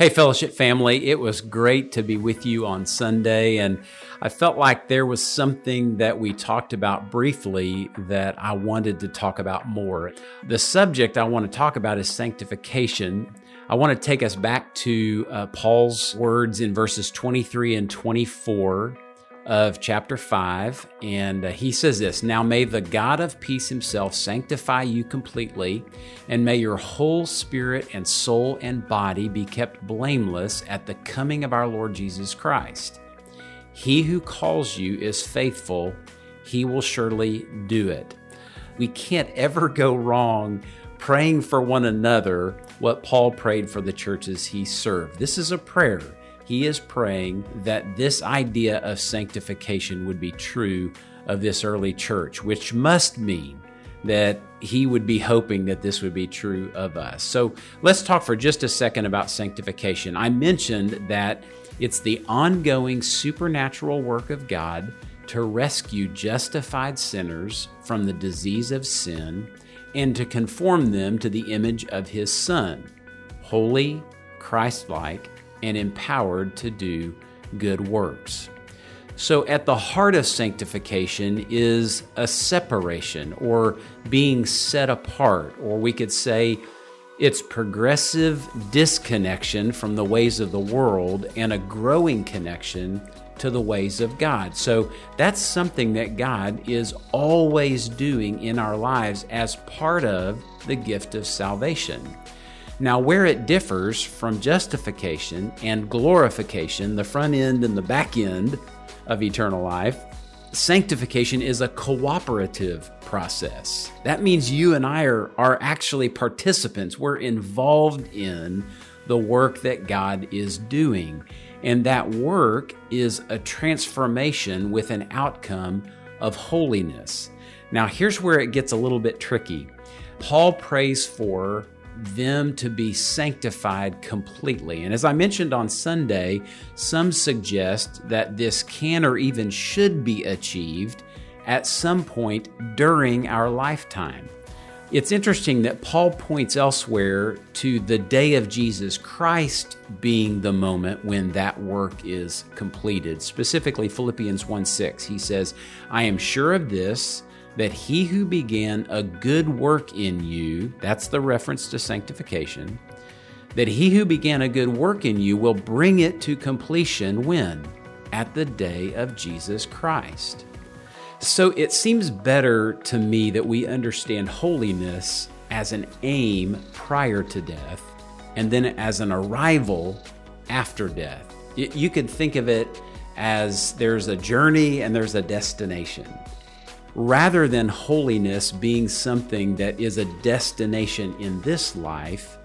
Hey, fellowship family, it was great to be with you on Sunday, and I felt like there was something that we talked about briefly that I wanted to talk about more. The subject I want to talk about is sanctification. I want to take us back to uh, Paul's words in verses 23 and 24 of chapter 5. And uh, he says this Now may the God of peace himself sanctify you completely, and may your whole spirit and soul and body be kept blameless at the coming of our Lord Jesus Christ. He who calls you is faithful, he will surely do it. We can't ever go wrong praying for one another what Paul prayed for the churches he served. This is a prayer he is praying that this idea of sanctification would be true of this early church, which must mean that he would be hoping that this would be true of us. So let's talk for just a second about sanctification. I mentioned that it's the ongoing supernatural work of God to rescue justified sinners from the disease of sin and to conform them to the image of his Son, holy, Christ like, and empowered to do good works. So, at the heart of sanctification is a separation or being set apart, or we could say it's progressive disconnection from the ways of the world and a growing connection to the ways of God. So, that's something that God is always doing in our lives as part of the gift of salvation. Now, where it differs from justification and glorification, the front end and the back end of eternal life, sanctification is a cooperative process. That means you and I are, are actually participants. We're involved in the work that God is doing. And that work is a transformation with an outcome of holiness. Now, here's where it gets a little bit tricky. Paul prays for them to be sanctified completely. And as I mentioned on Sunday, some suggest that this can or even should be achieved at some point during our lifetime. It's interesting that Paul points elsewhere to the day of Jesus Christ being the moment when that work is completed. Specifically, Philippians 1 6, he says, I am sure of this that he who began a good work in you, that's the reference to sanctification, that he who began a good work in you will bring it to completion when? At the day of Jesus Christ. So it seems better to me that we understand holiness as an aim prior to death and then as an arrival after death. You could think of it as there's a journey and there's a destination rather than holiness being something that is a destination in this life,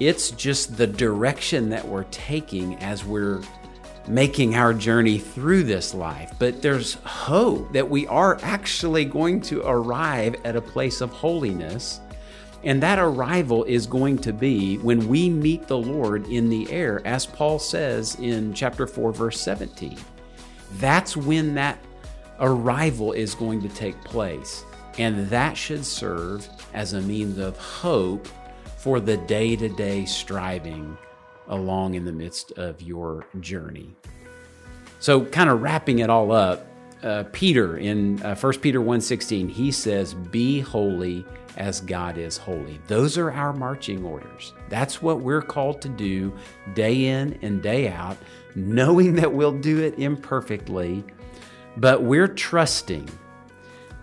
it's just the direction that we're taking as we're making our journey through this life. But there's hope that we are actually going to arrive at a place of holiness. And that arrival is going to be when we meet the Lord in the air, as Paul says in chapter 4, verse 17. That's when that arrival is going to take place. And that should serve as a means of hope for the day to day striving along in the midst of your journey. So, kind of wrapping it all up, uh, Peter in uh, 1 Peter 1:16, he says, "Be holy as God is holy." Those are our marching orders. That's what we're called to do day in and day out, knowing that we'll do it imperfectly but we're trusting.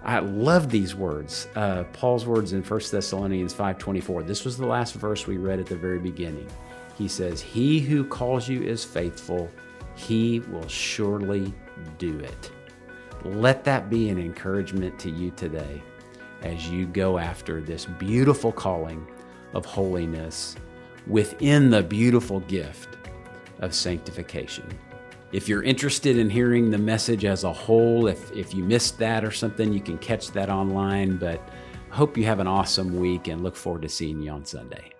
I love these words. Uh, Paul's words in 1 Thessalonians 5:24. This was the last verse we read at the very beginning. He says, "He who calls you is faithful; he will surely do it." Let that be an encouragement to you today as you go after this beautiful calling of holiness within the beautiful gift of sanctification. If you're interested in hearing the message as a whole, if, if you missed that or something, you can catch that online. But hope you have an awesome week and look forward to seeing you on Sunday.